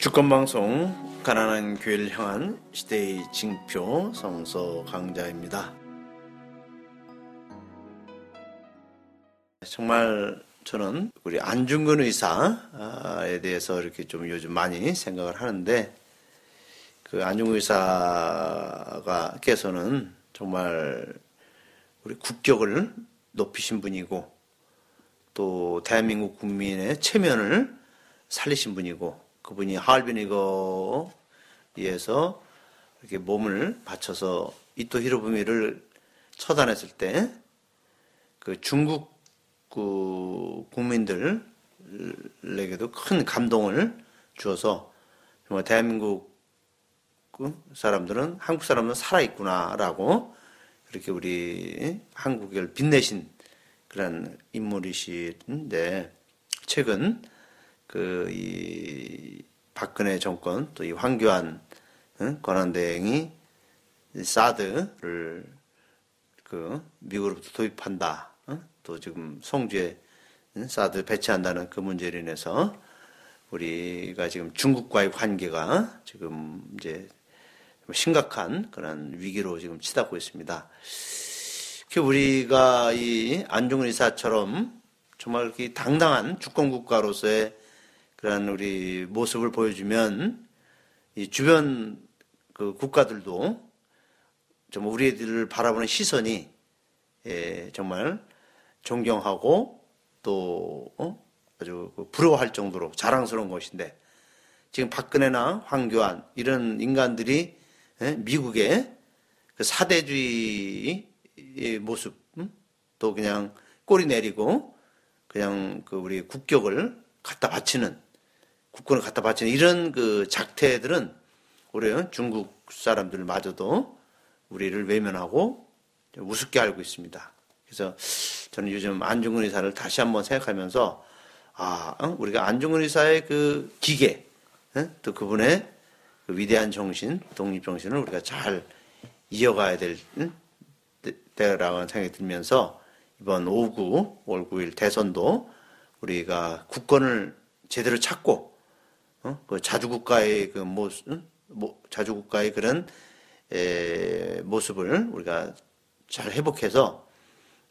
주권방송 가난한 교회를 향한 시대의 징표 성서 강자입니다. 정말 저는 우리 안중근 의사에 대해서 이렇게 좀 요즘 많이 생각을 하는데 그 안중근 의사가 께서는 정말 우리 국격을 높이신 분이고 또 대한민국 국민의 체면을 살리신 분이고 그분이 하얼빈이거에서 이렇게 몸을 바쳐서 이토 히로부미를 처단했을 때 그 중국 그 국민들에게도 큰 감동을 주어서 정말 대한민국 그 사람들은 한국 사람은 살아 있구나라고 그렇게 우리 한국을 빛내신 그런 인물이신데 최근 그 이 박근혜 정권 또 이 황교안 권한대행이 사드를 그 미국으로부터 도입한다. 또 지금 송주에 사드 배치한다는 그 문제로 인해서 우리가 지금 중국과의 관계가 지금 이제 심각한 그런 위기로 지금 치닫고 있습니다. 그 우리가 이 안중근 의사처럼 정말 당당한 주권 국가로서의 그런 우리 모습을 보여주면 이 주변 그 국가들도 좀 우리들을 바라보는 시선이 예, 정말 존경하고 또 어? 아주 그 부러워할 정도로 자랑스러운 것인데 지금 박근혜나 황교안 이런 인간들이 예, 미국의 그 사대주의의 모습 음? 또 그냥 꼬리 내리고 그냥 그 우리 국격을 갖다 바치는 국권을 갖다 바치는 이런 그 작태들은 우리 중국 사람들마저도 우리를 외면하고 우습게 알고 있습니다. 그래서 저는 요즘 안중근 의사를 다시 한번 생각하면서 아 어? 우리가 안중근 의사의 그 기계 어? 또 그분의 그 위대한 정신 독립 정신을 우리가 잘 이어가야 될 때라고 생각이 들면서 이번 5구 5월 9일 대선도 우리가 국권을 제대로 찾고 어? 그 자주국가의 그 모습, 뭐, 자주국가의 그런 에, 모습을 우리가 잘 회복해서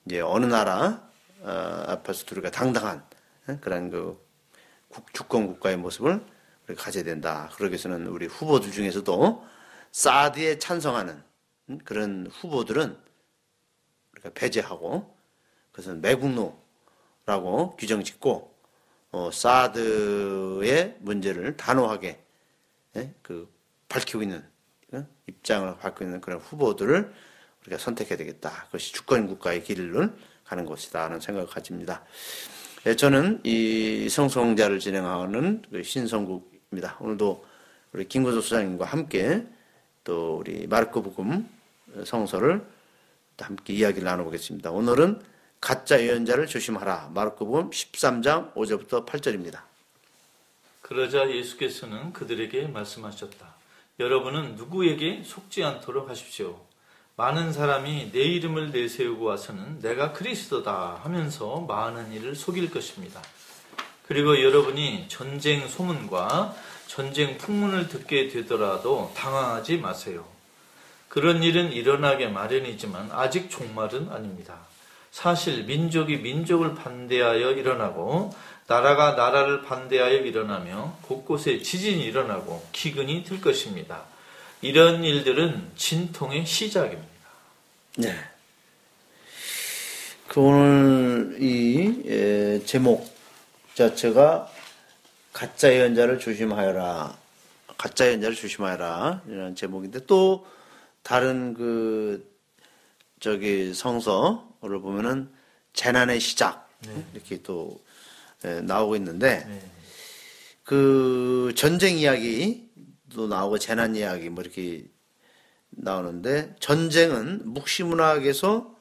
이제 어느 나라 어, 앞에서도 우리가 당당한 어? 그런 그 국, 주권 국가의 모습을 우리가 가져야 된다. 그러기 위해서는 우리 후보들 중에서도 사드에 찬성하는 음? 그런 후보들은 우리가 배제하고 그것은 매국노라고 규정 짓고 어, 사드의 문제를 단호하게 예? 그 밝히고 있는 예? 입장을 밝히고 있는 그런 후보들을 우리가 선택해야 되겠다. 그것이 주권 국가의 길을 가는 것이다 하는 생각을 가집니다. 예, 저는 이 성성자를 진행하는 그 신성국입니다. 오늘도 우리 김근수 소장님과 함께 또 우리 마르코 복음 성서를 함께 이야기를 나눠보겠습니다. 오늘은 가짜 예언자를 조심하라. 마르코복음 13장 5절부터 8절입니다. 그러자 예수께서는 그들에게 말씀하셨다. 여러분은 누구에게 속지 않도록 하십시오. 많은 사람이 내 이름을 내세우고 와서는 내가 그리스도다 하면서 많은 일을 속일 것입니다. 그리고 여러분이 전쟁 소문과 전쟁 풍문을 듣게 되더라도 당황하지 마세요. 그런 일은 일어나게 마련이지만 아직 종말은 아닙니다. 사실 민족이 민족을 반대하여 일어나고 나라가 나라를 반대하여 일어나며 곳곳에 지진이 일어나고 기근이 들 것입니다. 이런 일들은 진통의 시작입니다. 네. 그 오늘 이 에, 제목 자체가 가짜 예언자를 조심하여라. 가짜 예언자를 조심하여라. 이런 제목인데 또 다른 그 저기 성서 를 보면은 재난의 시작 네. 이렇게 또 예, 나오고 있는데 네. 그 전쟁 이야기도 나오고 재난 이야기 뭐 이렇게 나오는데 전쟁은 묵시문학에서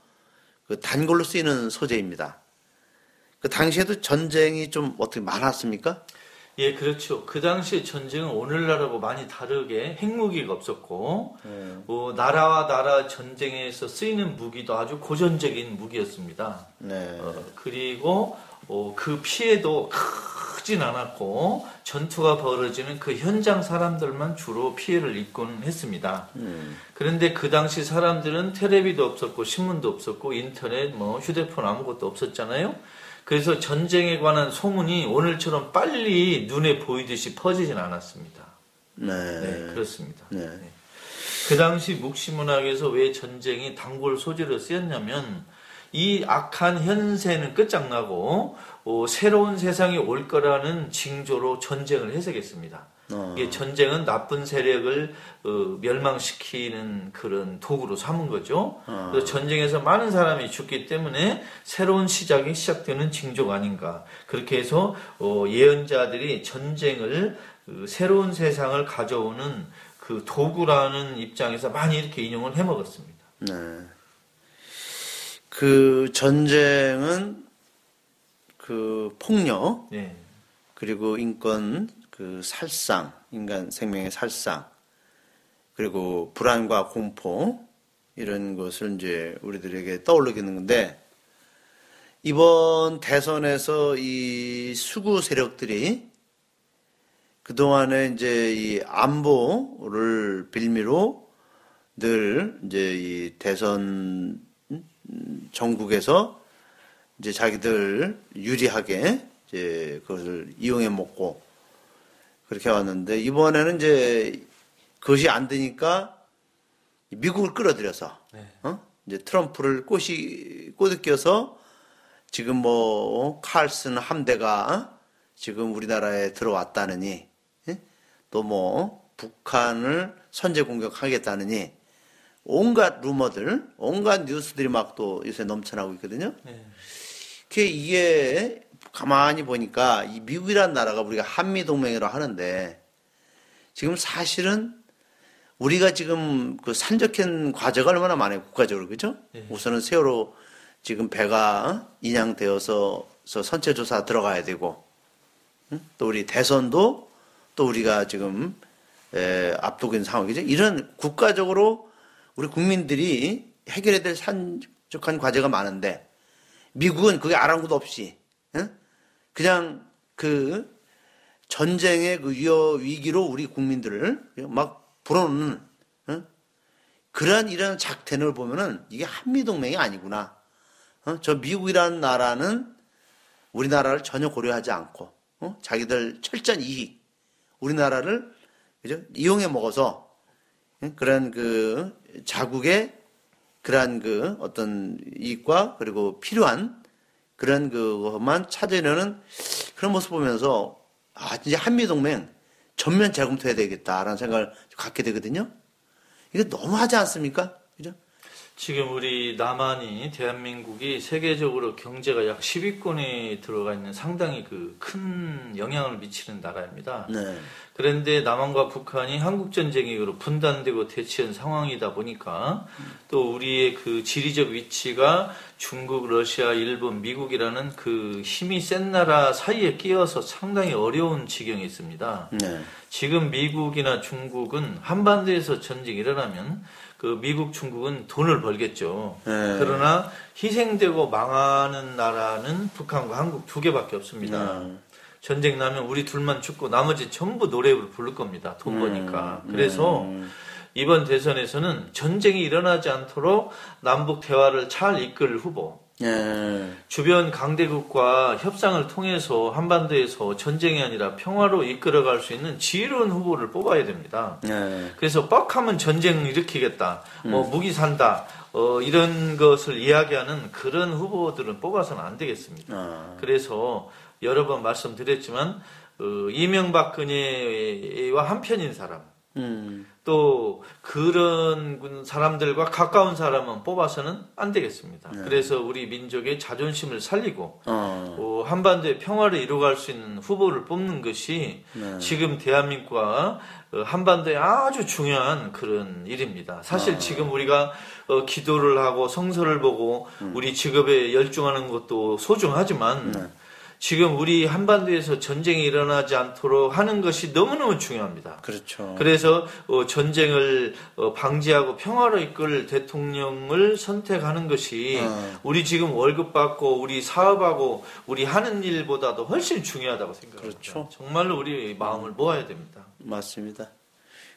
그 단골로 쓰이는 소재입니다. 그 당시에도 전쟁이 좀 어떻게 많았습니까? 예, 그렇죠. 그 당시에 전쟁은 오늘날하고 많이 다르게 핵무기가 없었고, 네. 뭐 나라와 나라 전쟁에서 쓰이는 무기도 아주 고전적인 무기였습니다. 네. 어, 그리고 어, 그 피해도 죽진 않았고 전투가 벌어지는 그 현장 사람들만 주로 피해를 입곤 했습니다. 그런데 그 당시 사람들은 텔레비도 없었고 신문도 없었고 인터넷 뭐 휴대폰 아무것도 없었잖아요. 그래서 전쟁에 관한 소문이 오늘처럼 빨리 눈에 보이듯이 퍼지진 않았습니다. 네. 네, 그렇습니다. 네. 네. 그 당시 묵시문학에서 왜 전쟁이 단골 소재로 쓰였냐면 이 악한 현세는 끝장나고 어, 새로운 세상이 올 거라는 징조로 전쟁을 해석했습니다. 어. 이게 전쟁은 나쁜 세력을 어, 멸망시키는 그런 도구로 삼은 거죠. 어. 그래서 전쟁에서 많은 사람이 죽기 때문에 새로운 시작이 시작되는 징조가 아닌가. 그렇게 해서 어, 예언자들이 전쟁을 그 새로운 세상을 가져오는 그 도구라는 입장에서 많이 이렇게 인용을 해 먹었습니다. 네. 그 전쟁은 그 폭력 네. 그리고 인권 그 살상 인간 생명의 살상 그리고 불안과 공포 이런 것을 이제 우리들에게 떠올리게 하는 건데 이번 대선에서 이 수구 세력들이 그동안에 이제 이 안보를 빌미로 늘 이제 이 대선 음, 전국에서 이제 자기들 유리하게 이제 그것을 이용해 먹고 그렇게 왔는데 이번에는 이제 그것이 안 되니까 미국을 끌어들여서 네. 어? 이제 트럼프를 꼬시 꼬드겨서 지금 뭐 칼슨 함대가 어? 지금 우리나라에 들어왔다느니 또 뭐 북한을 선제 공격하겠다느니 온갖 루머들, 온갖 뉴스들이 막 또 요새 넘쳐나고 있거든요. 네. 그 이게 가만히 보니까 이 미국이라는 나라가 우리가 한미 동맹이라고 하는데 지금 사실은 우리가 지금 그 산적한 과제가 얼마나 많아요 국가적으로 그죠? 네. 우선은 세월호 지금 배가 인양되어서 선체 조사 들어가야 되고 응? 또 우리 대선도 또 우리가 지금 에, 앞두고 있는 상황이죠. 이런 국가적으로 우리 국민들이 해결해야 될 산적한 과제가 많은데 미국은 그게 아랑곳 없이 응? 그냥 그 전쟁의 그 위어 위기로 우리 국민들을 막 불어넣는 응? 그러한 이런 작태를 보면은 이게 한미 동맹이 아니구나. 어? 저 미국이라는 나라는 우리나라를 전혀 고려하지 않고 어? 자기들 철저한 이익 우리나라를 그죠 이용해 먹어서 응? 그런 그 자국의 그러한 그 어떤 이익과 그리고 필요한 그런 그것만 찾으려는 그런 모습 보면서 아 진짜 한미 동맹 전면 재검토해야 되겠다라는 생각을 갖게 되거든요. 이게 너무하지 않습니까? 지금 우리 남한이 대한민국이 세계적으로 경제가 약 10위권에 들어가 있는 상당히 그 큰 영향을 미치는 나라입니다. 네. 그런데 남한과 북한이 한국 전쟁 이후로 분단되고 대치한 상황이다 보니까 또 우리의 그 지리적 위치가 중국, 러시아, 일본, 미국이라는 그 힘이 센 나라 사이에 끼어서 상당히 어려운 지경에 있습니다. 네. 지금 미국이나 중국은 한반도에서 전쟁이 일어나면 그 미국, 중국은 돈을 벌겠죠. 네. 그러나 희생되고 망하는 나라는 북한과 한국 두 개밖에 없습니다. 네. 전쟁 나면 우리 둘만 죽고 나머지 전부 노래를 부를 겁니다. 돈 버니까. 그래서 음. 이번 대선에서는 전쟁이 일어나지 않도록 남북 대화를 잘 이끌 후보, 네. 주변 강대국과 협상을 통해서 한반도에서 전쟁이 아니라 평화로 이끌어갈 수 있는 지혜로운 후보를 뽑아야 됩니다. 네. 그래서 뻑하면 전쟁 일으키겠다, 뭐 무기 산다, 어, 이런 것을 이야기하는 그런 후보들은 뽑아서는 안 되겠습니다. 아. 그래서 여러 번 말씀드렸지만 어, 이명박근혜와 한편인 사람, 음. 또 그런 사람들과 가까운 사람은 뽑아서는 안 되겠습니다. 그래서 우리 민족의 자존심을 살리고 어. 어, 한반도의 평화를 이루어갈 수 있는 후보를 뽑는 것이 네. 지금 대한민국과 어, 한반도에 아주 중요한 그런 일입니다. 사실 아. 지금 우리가 어, 기도를 하고 성서를 보고 음. 우리 직업에 열중하는 것도 소중하지만 네. 지금 우리 한반도에서 전쟁이 일어나지 않도록 하는 것이 너무너무 중요합니다. 그렇죠. 그래서 어, 전쟁을 어, 방지하고 평화로 이끌 대통령을 선택하는 것이 어. 우리 지금 월급 받고 우리 사업하고 우리 하는 일보다도 훨씬 중요하다고 생각합니다. 그렇죠. 정말로 우리 마음을 모아야 됩니다. 맞습니다.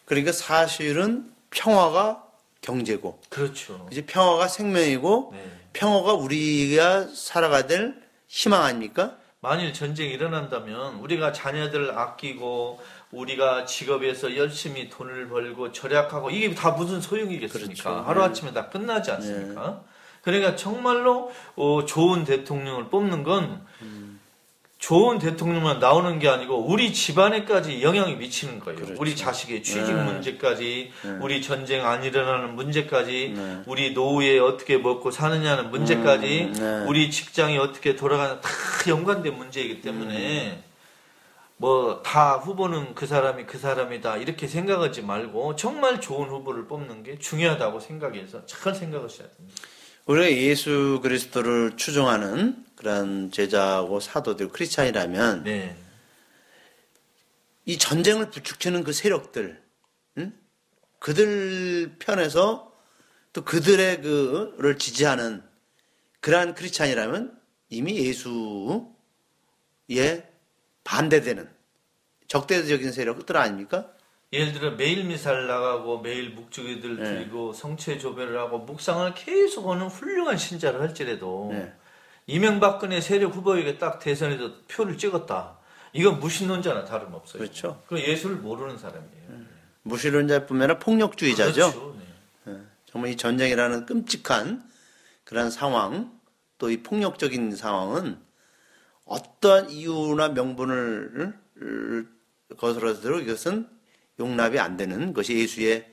그러니까 사실은 평화가 경제고, 그렇죠. 이제 평화가 생명이고, 네. 평화가 우리가 살아가야 될 희망 아닙니까? 만일 전쟁이 일어난다면 우리가 자녀들 아끼고 우리가 직업에서 열심히 돈을 벌고 절약하고 이게 다 무슨 소용이겠습니까? 그렇죠. 하루아침에 다 끝나지 않습니까? 그러니까 정말로 어, 좋은 대통령을 뽑는 건 좋은 대통령만 나오는 게 아니고 우리 집안에까지 영향이 미치는 거예요. 그렇죠. 우리 자식의 취직 네. 문제까지, 우리 전쟁 안 일어나는 문제까지, 네. 우리 노후에 어떻게 먹고 사느냐는 문제까지, 음, 네. 우리 직장이 어떻게 돌아가는 다 연관된 문제이기 때문에 뭐다 후보는 그 사람이 그 사람이다 이렇게 생각하지 말고 정말 좋은 후보를 뽑는 게 중요하다고 생각해서 잘 생각하셔야 됩니다. 우리가 예수 그리스도를 추종하는 그런 제자고 사도들 크리스찬이라면 네, 이 전쟁을 부추기는 그 세력들, 응? 그들 편에서 또 그들의 그를 지지하는 그러한 크리스찬이라면 이미 예수에 반대되는 적대적인 세력들 아닙니까? 예를 들어 매일 미사를 나가고 매일 묵주기들 네. 드리고 성체 조배를 하고 묵상을 계속 하는 훌륭한 신자를 할지라도 네. 이명박근혜 세력 후보에게 딱 대선에서 표를 찍었다. 이건 무신론자나 다름없어요. 그렇죠. 그 예수를 모르는 사람이에요. 무신론자뿐만 아니라 폭력주의자죠. 그렇죠. 네. 정말 이 전쟁이라는 끔찍한 그런 상황, 또 이 폭력적인 상황은 어떠한 이유나 명분을 거스러서도 이것은 용납이 안 되는 것이 예수의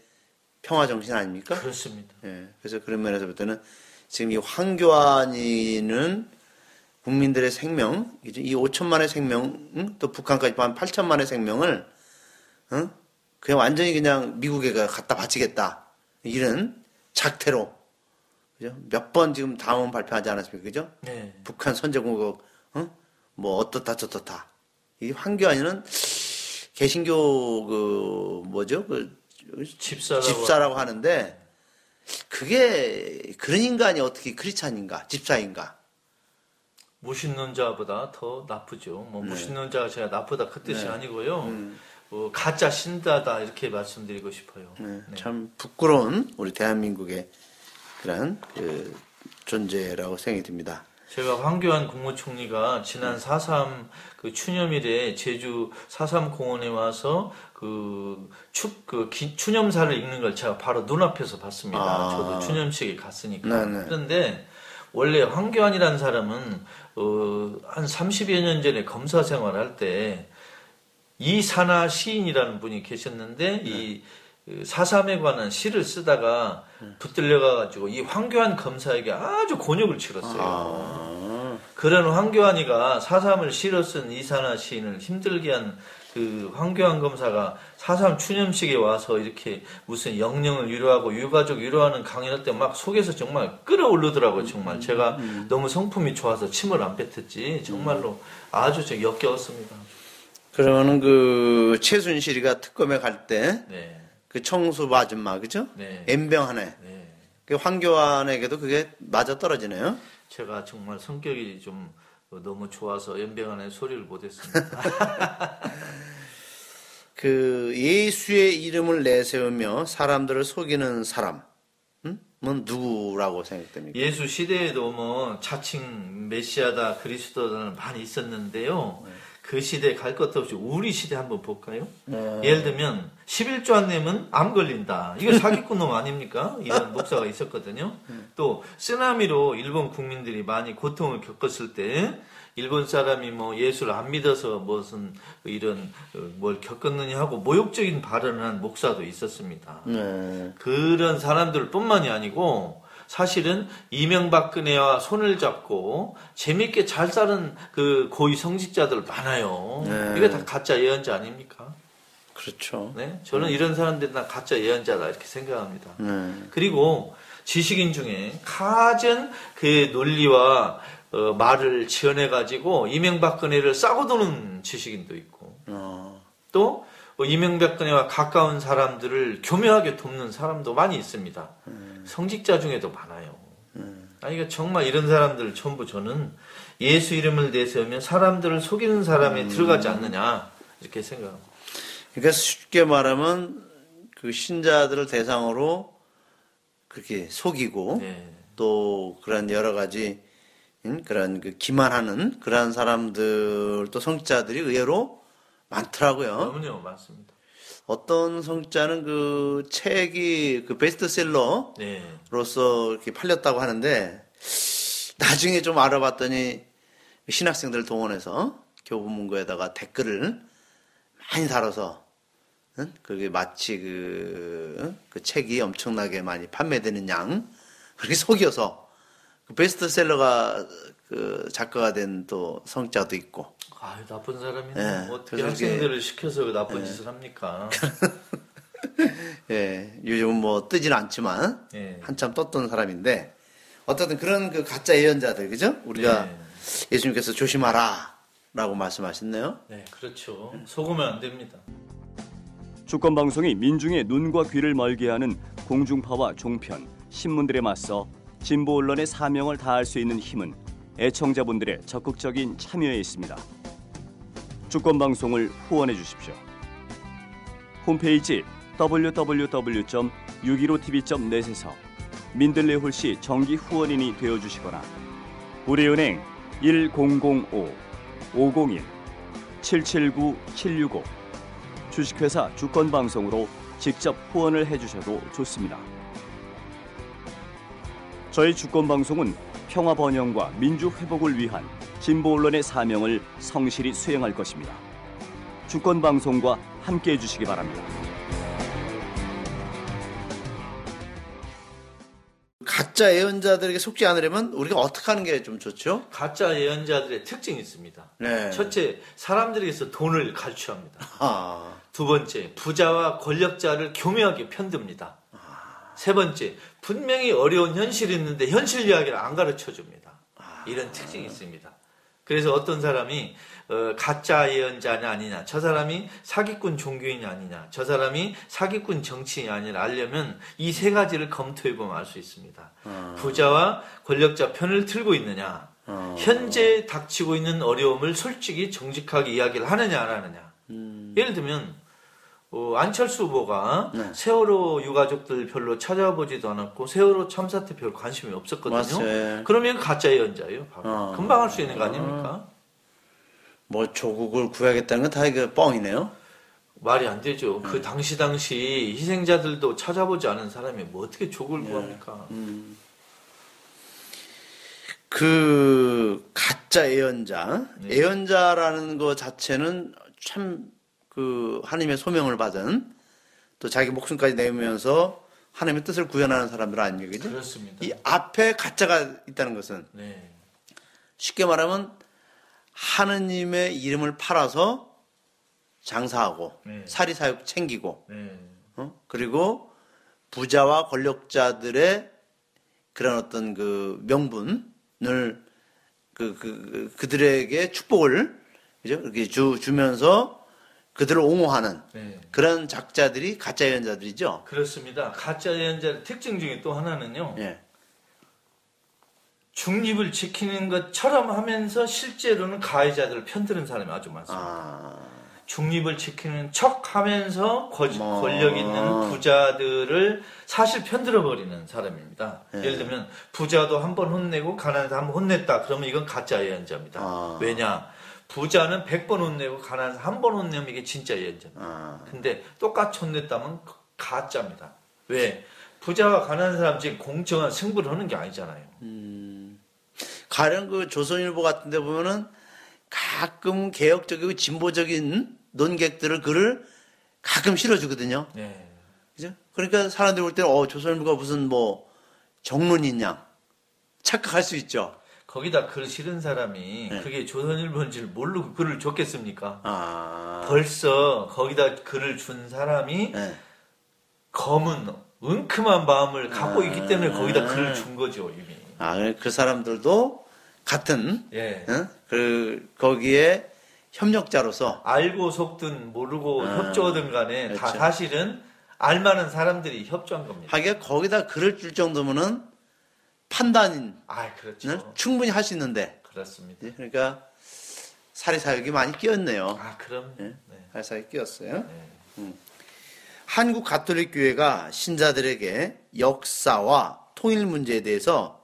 평화 정신 아닙니까? 그렇습니다. 예, 그래서 그런 면에서 볼 때는 지금 이 황교안이는 국민들의 생명, 이 5천만의 생명, 응? 또 북한까지 포함 8천만의 생명을, 응? 그냥 완전히 그냥 미국에 가- 갖다 바치겠다. 이런 작태로, 그죠? 몇 번 지금 다음 발표하지 않았습니까? 그죠? 네. 북한 선제공격, 응? 뭐, 어떻다, 저떻다. 이 황교안이는 개신교, 그, 뭐죠? 그, 집사라고 집사라고 하는데 그게 그런 인간이 어떻게 크리스찬인가 집사인가 무신론 자보다 더 나쁘죠. 네. 뭐 무신론 자가 제가 나쁘다 그 뜻이 아니고요. 음. 어, 가짜 신다다 이렇게 말씀드리고 싶어요. 네, 네. 참 부끄러운 우리 대한민국의 그런 그 존재라고 생각이 듭니다. 제가 황교안 국무총리가 지난 4.3그 추념일에 제주 4.3 공원에 와서 그, 추, 그 기- 추념사를 읽는 걸 제가 바로 눈앞에서 봤습니다. 아. 저도 추념식에 갔으니까. 네네. 그런데 원래 황교안이라는 사람은 어, 한 30여 년 전에 검사 생활할 때 이산화 시인이라는 분이 계셨는데 이 사삼에 관한 시를 쓰다가 붙들려가가지고 이 황교안 검사에게 아주 곤욕을 치렀어요. 아, 그런 황교안이가 사삼을 실어 쓴 이산화 시인을 힘들게 한 그 황교안 검사가 사삼 추념식에 와서 이렇게 무슨 영령을 위로하고 유가족 위로하는 강연할 때 막 속에서 정말 끓어오르더라고요 정말. 제가 너무 성품이 좋아서 침을 안 뱉었지. 정말로 아주 저 역겨웠습니다. 그러면은 그 최순실이가 특검에 갈때 그 네, 청수 아줌마 그죠? 네, 엠병 하네. 네. 그 황교안에게도 그게 맞아 떨어지네요. 제가 정말 성격이 좀 너무 좋아서 연병안에 소리를 못했습니다 그 예수의 이름을 내세우며 사람들을 속이는 사람은 누구라고 생각됩니까? 예수 시대에도 뭐 자칭 메시아다 그리스도다는 많이 있었는데요. 그 시대 갈 것도 없이 우리 시대 한번 볼까요? 네. 예를 들면 11조 안 내면 암 걸린다. 이거 사기꾼 놈 아닙니까? 이런 목사가 있었거든요. 또 쓰나미로 일본 국민들이 많이 고통을 겪었을 때 일본 사람이 뭐 예수를 안 믿어서 무슨 이런 어, 뭘 겪었느냐 하고 모욕적인 발언을 한 목사도 있었습니다. 네. 그런 사람들 뿐만이 아니고 사실은 이명박근혜와 손을 잡고 재밌게 잘 사는 그 고위 성직자들 많아요. 네. 이게 다 가짜 예언자 아닙니까? 그렇죠. 네, 저는 이런 사람들이 다 가짜 예언자다 이렇게 생각합니다. 네. 그리고 지식인 중에 가장 그 논리와 어, 말을 지어내 가지고 이명박근혜를 싸고 도는 지식인도 있고 어, 또 어, 이명박근혜와 가까운 사람들을 교묘하게 돕는 사람도 많이 있습니다. 성직자 중에도 많아요. 아니, 그러니까 정말 이런 사람들 전부 저는 예수 이름을 내세우면 사람들을 속이는 사람에 들어가지 않느냐 이렇게 생각합니다. 그러니까 쉽게 말하면 그 신자들을 대상으로 그렇게 속이고 네. 또 그런 여러 가지 음, 그런 그 기만하는 그러한 사람들도 성자들이 의외로 많더라고요. 그럼요, 맞습니다. 어떤 성자는 그 책이 그 베스트셀러로서 네, 이렇게 팔렸다고 하는데 나중에 좀 알아봤더니 신학생들 동원해서 교부문고에다가 댓글을 많이 달아서 응? 그게 마치 그, 응? 그 책이 엄청나게 많이 판매되는 양 그렇게 속여서 그 베스트셀러가 그 작가가 된 또 성자도 있고 아 나쁜 사람이 네, 어떻게 그래서 이게- 학생들을 시켜서 그 나쁜 짓을 합니까? 예 요즘 뭐 뜨진 않지만 예. 한참 떴던 사람인데 어쨌든 그런 그 가짜 예언자들 그죠 우리가 네. 예수님께서 조심하라라고 말씀하셨네요. 네, 그렇죠. 속으면 안 됩니다. 주권 방송이 민중의 눈과 귀를 멀게 하는 공중파와 종편, 신문들에 맞서 진보 언론의 사명을 다할 수 있는 힘은 애청자분들의 적극적인 참여에 있습니다. 주권 방송을 후원해 주십시오. 홈페이지 www.615tv.net에서 민들레 홀씨 정기 후원인이 되어 주시거나 우리은행 1005 501 779 765 주식회사 주권 방송으로 직접 후원을 해 주셔도 좋습니다. 저희 주권 방송은 평화 번영과 민주 회복을 위한 진보 언론의 사명을 성실히 수행할 것입니다. 주권 방송과 함께 해 주시기 바랍니다. 가짜 예언자들에게 속지 않으려면 우리가 어떻게 하는 게 좀 좋죠? 가짜 예언자들의 특징이 있습니다. 네. 첫째, 사람들에게서 돈을 갈취합니다. 아, 두 번째, 부자와 권력자를 교묘하게 편듭니다. 세 번째, 분명히 어려운 현실이 있는데 현실 이야기를 안 가르쳐 줍니다. 이런 특징이 있습니다. 그래서 어떤 사람이 어, 가짜 예언자냐 아니냐, 저 사람이 사기꾼 종교인이 아니냐, 저 사람이 사기꾼 정치인이 아니냐 알려면 이 세 가지를 검토해 보면 알 수 있습니다. 부자와 권력자 편을 틀고 있느냐, 어. 현재 닥치고 있는 어려움을 솔직히 정직하게 이야기를 하느냐 안 하느냐. 음. 예를 들면 어, 안철수 후보가 네. 세월호 유가족들 별로 찾아보지도 않았고 세월호 참사 때 별 관심이 없었거든요. 맞아요. 그러면 가짜 예언자예요. 어. 금방 할 수 있는 거 아닙니까? 뭐 조국을 구하겠다는 건 다 이거 뻥이네요. 말이 안 되죠. 네. 그 당시 당시 희생자들도 찾아보지 않은 사람이 뭐 어떻게 족을 네. 구합니까? 음. 그 가짜 예언자, 네. 예언자라는 것 자체는 참 그 하나님의 소명을 받은 또 자기 목숨까지 내면서 하나님의 뜻을 구현하는 사람들 아니에요, 그죠? 그렇습니다. 이 앞에 가짜가 있다는 것은 네. 쉽게 말하면 하느님의 이름을 팔아서 장사하고 네. 사리사욕 챙기고 네. 어? 그리고 부자와 권력자들의 그런 어떤 그 명분을 그, 그, 그 그들에게 축복을 그죠? 이렇게 주, 주면서 그들을 옹호하는 네. 그런 작자들이 가짜 예언자들이죠. 그렇습니다. 가짜 예언자의 특징 중에 또 하나는요. 예. 중립을 지키는 것처럼 하면서 실제로는 가해자들을 편드는 사람이 아주 많습니다. 아, 중립을 지키는 척 하면서 거- 뭐. 권력 있는 부자들을 사실 편들어 버리는 사람입니다. 예. 예를 들면 부자도 한 번 혼내고 가난해도 한번 혼냈다. 그러면 이건 가짜 예언자입니다. 아. 왜냐? 부자는 100번 혼내고 가난해서 한번 혼내면 이게 진짜 예언자입니다. 아, 근데 똑같이 혼냈다면 가짜입니다. 왜? 부자와 가난한 사람 지금 공정한 승부를 하는 게 아니잖아요. 가령 그 조선일보 같은 데 보면은 가끔 개혁적이고 진보적인 논객들을 글을 가끔 실어주거든요. 네. 그죠? 그러니까 사람들이 볼 때는 어, 조선일보가 무슨 뭐 정론이냐 착각할 수 있죠. 거기다 글 실은 사람이 네. 그게 조선일보인지를 모르고 글을 줬겠습니까? 아, 벌써 거기다 글을 준 사람이 네. 검은 은큼한 마음을 갖고 아. 있기 때문에 거기다 글을 준 거죠 이미. 아, 그 사람들도 같은 예. 어? 그 거기에 협력자로서 알고 속든 모르고 아, 협조든 간에 다 그렇죠. 사실은 알만한 사람들이 협조한 겁니다. 하기가 거기다 글을 줄 정도면은 판단은 아, 그렇죠. 충분히 할 수 있는데 그렇습니다. 예, 그러니까 사리사욕이 많이 끼었네요. 아, 그럼. 예? 네. 사리사욕 끼었어요. 네. 한국 가톨릭 교회가 신자들에게 역사와 통일 문제에 대해서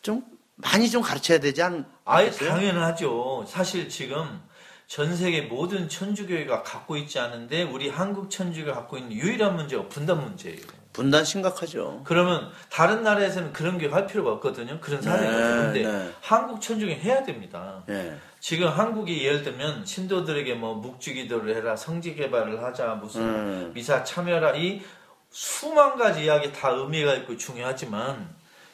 좀 많이 좀 가르쳐야 되지 않- 아예? 당연하죠. 사실 지금 전 세계 모든 천주교회가 갖고 있지 않은데 우리 한국 천주교가 갖고 있는 유일한 문제가 분단 문제예요. 분단 심각하죠. 그러면 다른 나라에서는 그런 게할 필요가 없거든요. 그런 사례가 네, 없는데 네. 한국 천주교 해야 됩니다. 예. 지금 한국이 예를 들면 신도들에게 뭐 묵주기도를 해라, 성지 개발을 하자, 무슨 음. 미사 참여라 이 수만 가지 이야기 다 의미가 있고 중요하지만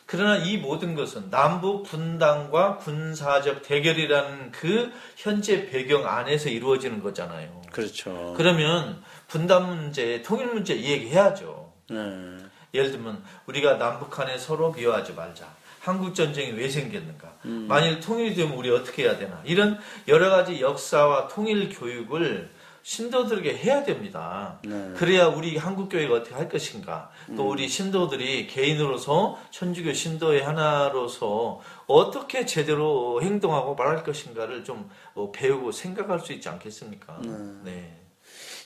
그러나 이 모든 것은 남북 분단과 군사적 대결이라는 그 현재 배경 안에서 이루어지는 거잖아요. 그렇죠. 그러면 분단 문제, 통일 문제 이 얘기 해야죠. 네. 예를 들면 우리가 남북한에 서로 미워하지 말자. 한국 전쟁이 왜 생겼는가? 만일 통일이 되면 우리 어떻게 해야 되나? 이런 여러 가지 역사와 통일 교육을 신도들에게 해야 됩니다. 네. 그래야 우리 한국 교회가 어떻게 할 것인가? 또 우리 신도들이 개인으로서 천주교 신도의 하나로서 어떻게 제대로 행동하고 말할 것인가를 좀 어, 배우고 생각할 수 있지 않겠습니까? 네.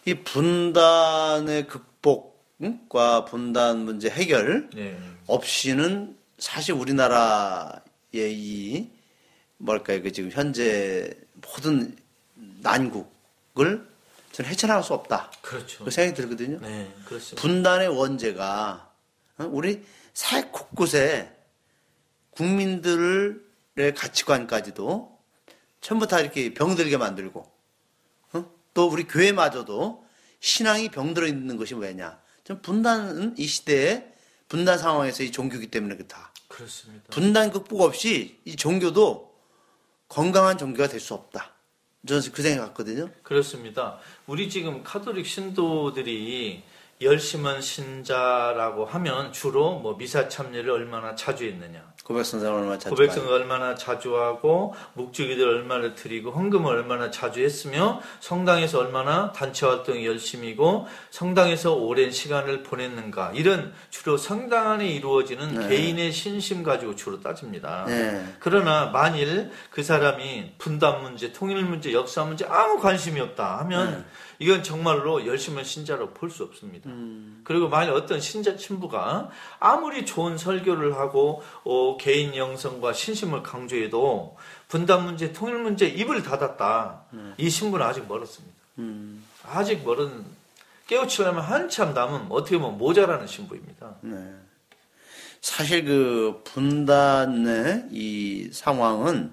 이 분단의 극복 과 분단 문제 해결 네. 없이는 사실 우리나라의 이 뭘까요? 그 지금 현재 모든 난국을 저는 헤쳐나갈 수 없다. 그렇죠. 그 생각이 들거든요. 네, 그렇습니다. 분단의 원죄가 어? 우리 사회 곳곳에 국민들의 가치관까지도 전부 다 이렇게 병들게 만들고 어? 또 우리 교회마저도 신앙이 병들어 있는 것이 왜냐? 좀 분단은 이 시대에 분단 상황에서 이 종교기 때문에 그렇다. 그렇습니다. 분단 극복 없이 이 종교도 건강한 종교가 될 수 없다. 저는 그 생각 같거든요. 그렇습니다. 우리 지금 카톨릭 신도들이 열심한 신자라고 하면 주로 뭐 미사 참여를 얼마나 자주 했느냐. 고백성사를 얼마나 자주 고백성을 봐요. 얼마나 자주 하고 묵주기들 얼마나 드리고 헌금을 얼마나 자주 했으며 성당에서 얼마나 단체 활동이 열심이고 성당에서 오랜 시간을 보냈는가 이런 주로 성당 안에 이루어지는 네. 개인의 신심 가지고 주로 따집니다. 네. 그러나 만일 그 사람이 분단 문제, 통일 문제, 역사 문제 아무 관심이 없다 하면 네. 이건 정말로 열심한 신자로 볼 수 없습니다. 음. 그리고 만일 어떤 신자 친부가 아무리 좋은 설교를 하고 어, 개인 영성과 신심을 강조해도 분단 문제, 통일 문제 입을 닫았다. 이 신부는 아직 멀었습니다. 음. 아직 멀은 깨우치려면 한참 남은 어떻게 보면 모자라는 신부입니다. 네. 사실 그 분단의 이 상황은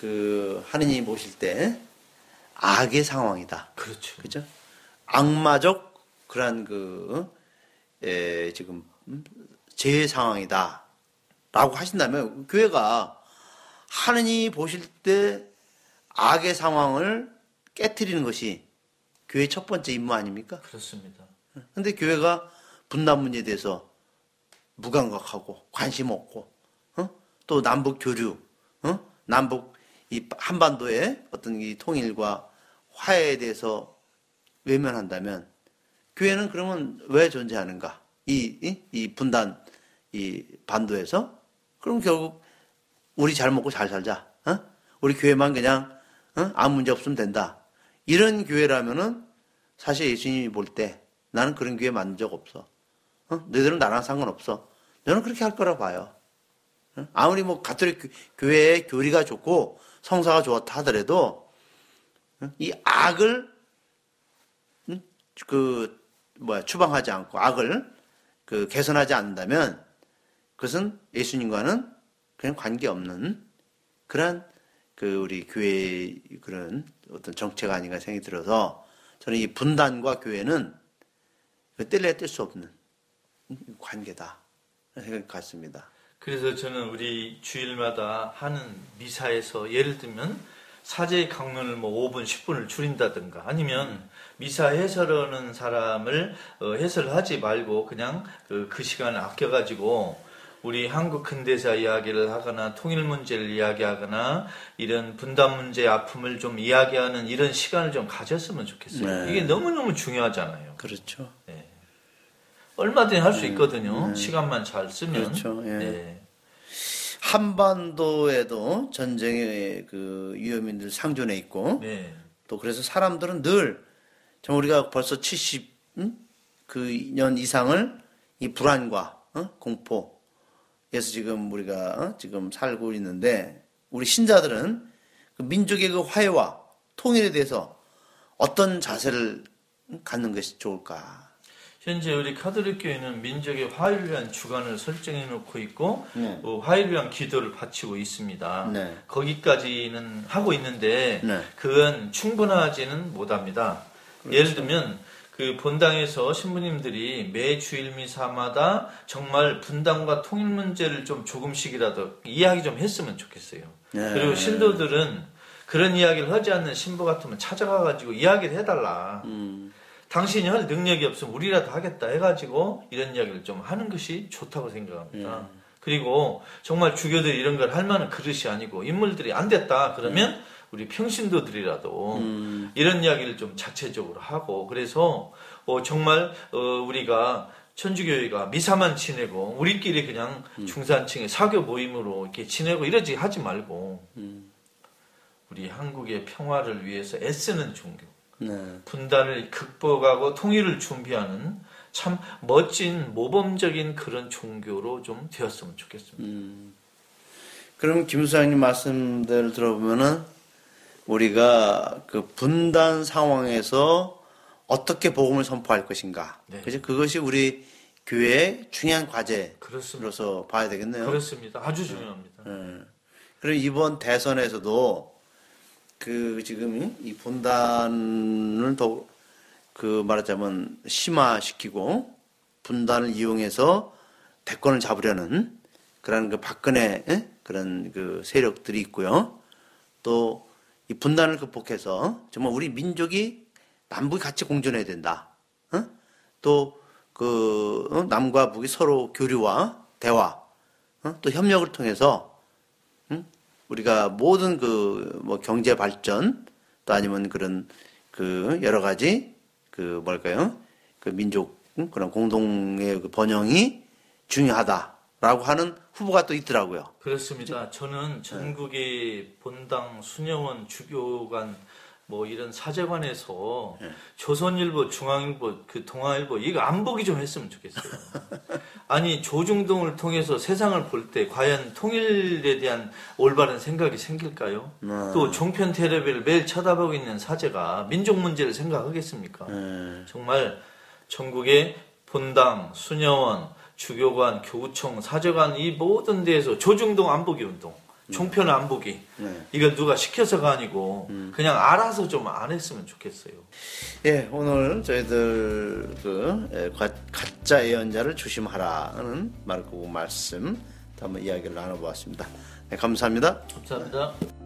그 하느님이 보실 때 악의 상황이다. 그렇죠. 그죠? 악마적 그러한 그, 에, 지금, 음, 재해 상황이다. 라고 하신다면, 교회가 하느님이 보실 때 악의 상황을 깨뜨리는 것이 교회의 첫 번째 임무 아닙니까? 그렇습니다. 근데 교회가 분단 문제에 대해서 무감각하고 관심 없고 어? 또 남북 교류, 어? 남북 이 한반도의 어떤 이 통일과 화해에 대해서 외면한다면 교회는 그러면 왜 존재하는가? 이, 이, 이 분단 이 반도에서 그럼 결국 우리 잘 먹고 잘 살자. 어? 우리 교회만 그냥 어? 아무 문제 없으면 된다. 이런 교회라면은 사실 예수님이 볼 때 나는 그런 교회 만든 적 없어. 어? 너희들은 나랑 상관없어. 저는 그렇게 할 거라 봐요. 어? 아무리 뭐 가톨릭 교- 교회의 교리가 좋고 성사가 좋았다 하더라도 어? 이 악을 음? 그 뭐야 추방하지 않고 악을 그 개선하지 않는다면 그것은 예수님과는 그냥 관계 없는 그런 그 우리 교회의 그런 어떤 정체가 아닌가 생각이 들어서 저는 이 분단과 교회는 그 뗄래야 뗄 수 없는 관계다 생각 같습니다. 그래서 저는 우리 주일마다 하는 미사에서 예를 들면 사제 강론을 뭐 5분, 10분을 줄인다든가 아니면 미사 해설하는 사람을 어, 해설하지 말고 그냥 그, 그 시간을 아껴가지고 우리 한국 근대사 이야기를 하거나 통일 문제를 이야기하거나 이런 분단 문제의 아픔을 좀 이야기하는 이런 시간을 좀 가졌으면 좋겠어요. 네. 이게 너무너무 중요하잖아요. 그렇죠. 얼마든지 할 수 있거든요. 시간만 잘 쓰면. 음. 그렇죠. 예. 네. 한반도에도 전쟁의 그 위험인들 상존해 있고 네. 또 그래서 사람들은 늘 정말 우리가 벌써 70 음? 그년 이상을 이 불안과 어? 공포에서 지금 우리가 어? 지금 살고 있는데 우리 신자들은 그 민족의 그 화해와 통일에 대해서 어떤 자세를 갖는 것이 좋을까? 현재 우리 카톨릭 교회는 민족의 화해를 위한 주관을 설정해 놓고 있고 네. 어, 화해를 위한 기도를 바치고 있습니다. 네. 거기까지는 하고 있는데 네. 그건 충분하지는 못합니다. 예를 들면 그 본당에서 신부님들이 매 주일 미사마다 정말 분당과 통일 문제를 좀 조금씩이라도 이야기 좀 했으면 좋겠어요. 네. 그리고 신도들은 그런 이야기를 하지 않는 신부 같으면 찾아가 가지고 이야기를 해달라. 음, 당신이 할 능력이 없으면 우리라도 하겠다 해가지고 이런 이야기를 좀 하는 것이 좋다고 생각합니다. 그리고 정말 주교들이 이런 걸 할 만한 그릇이 아니고 인물들이 안 됐다 그러면 우리 평신도들이라도 음, 이런 이야기를 좀 자체적으로 하고 그래서 어, 정말 어, 우리가 천주교회가 미사만 지내고 우리끼리 그냥 중산층의 사교 모임으로 이렇게 지내고 이러지 하지 말고 우리 한국의 평화를 위해서 애쓰는 종교 네. 분단을 극복하고 통일을 준비하는 참 멋진 모범적인 그런 종교로 좀 되었으면 좋겠습니다. 그럼 김 수장님 말씀들 들어보면은 우리가 그 분단 상황에서 어떻게 복음을 선포할 것인가. 네. 그죠? 그것이 우리 교회의 중요한 과제로서 그렇습니다. 봐야 되겠네요. 그렇습니다. 아주 중요합니다. 예. 그리고 이번 대선에서도 그 지금 이 분단을 더 그 말하자면 심화시키고 분단을 이용해서 대권을 잡으려는 그런 그 박근혜 예? 그런 그 세력들이 있고요. 또 이 분단을 극복해서 정말 우리 민족이 남북이 같이 공존해야 된다. 어? 또그 어? 남과 북이 서로 교류와 대화, 어? 또 협력을 통해서 응? 우리가 모든 그 뭐 경제 발전 또 아니면 그런 그 여러 가지 그 뭘까요? 그 민족 응? 그런 공동의 그 번영이 중요하다라고 하는 후보가 또 있더라고요. 그렇습니다. 저는 전국의 본당, 수녀원, 주교관 뭐 이런 사제관에서 조선일보, 중앙일보, 그 동아일보 이거 안 보기 좀 했으면 좋겠어요. 아니 조중동을 통해서 세상을 볼 때 과연 통일에 대한 올바른 생각이 생길까요? 또 종편 텔레비를 매일 쳐다보고 있는 사제가 민족 문제를 생각하겠습니까? 예. 정말 전국의 본당, 수녀원, 주교관, 교구청, 사제관 이 모든 데에서 조중동 안보기 운동, 종편 안 보기 네. 이거 누가 시켜서가 아니고 그냥 알아서 좀 안 했으면 좋겠어요. 예, 오늘 저희들 그 예, 가, 가짜 예언자를 조심하라는 말고 말씀 한번 이야기를 나눠보았습니다. 네, 감사합니다. 감사합니다.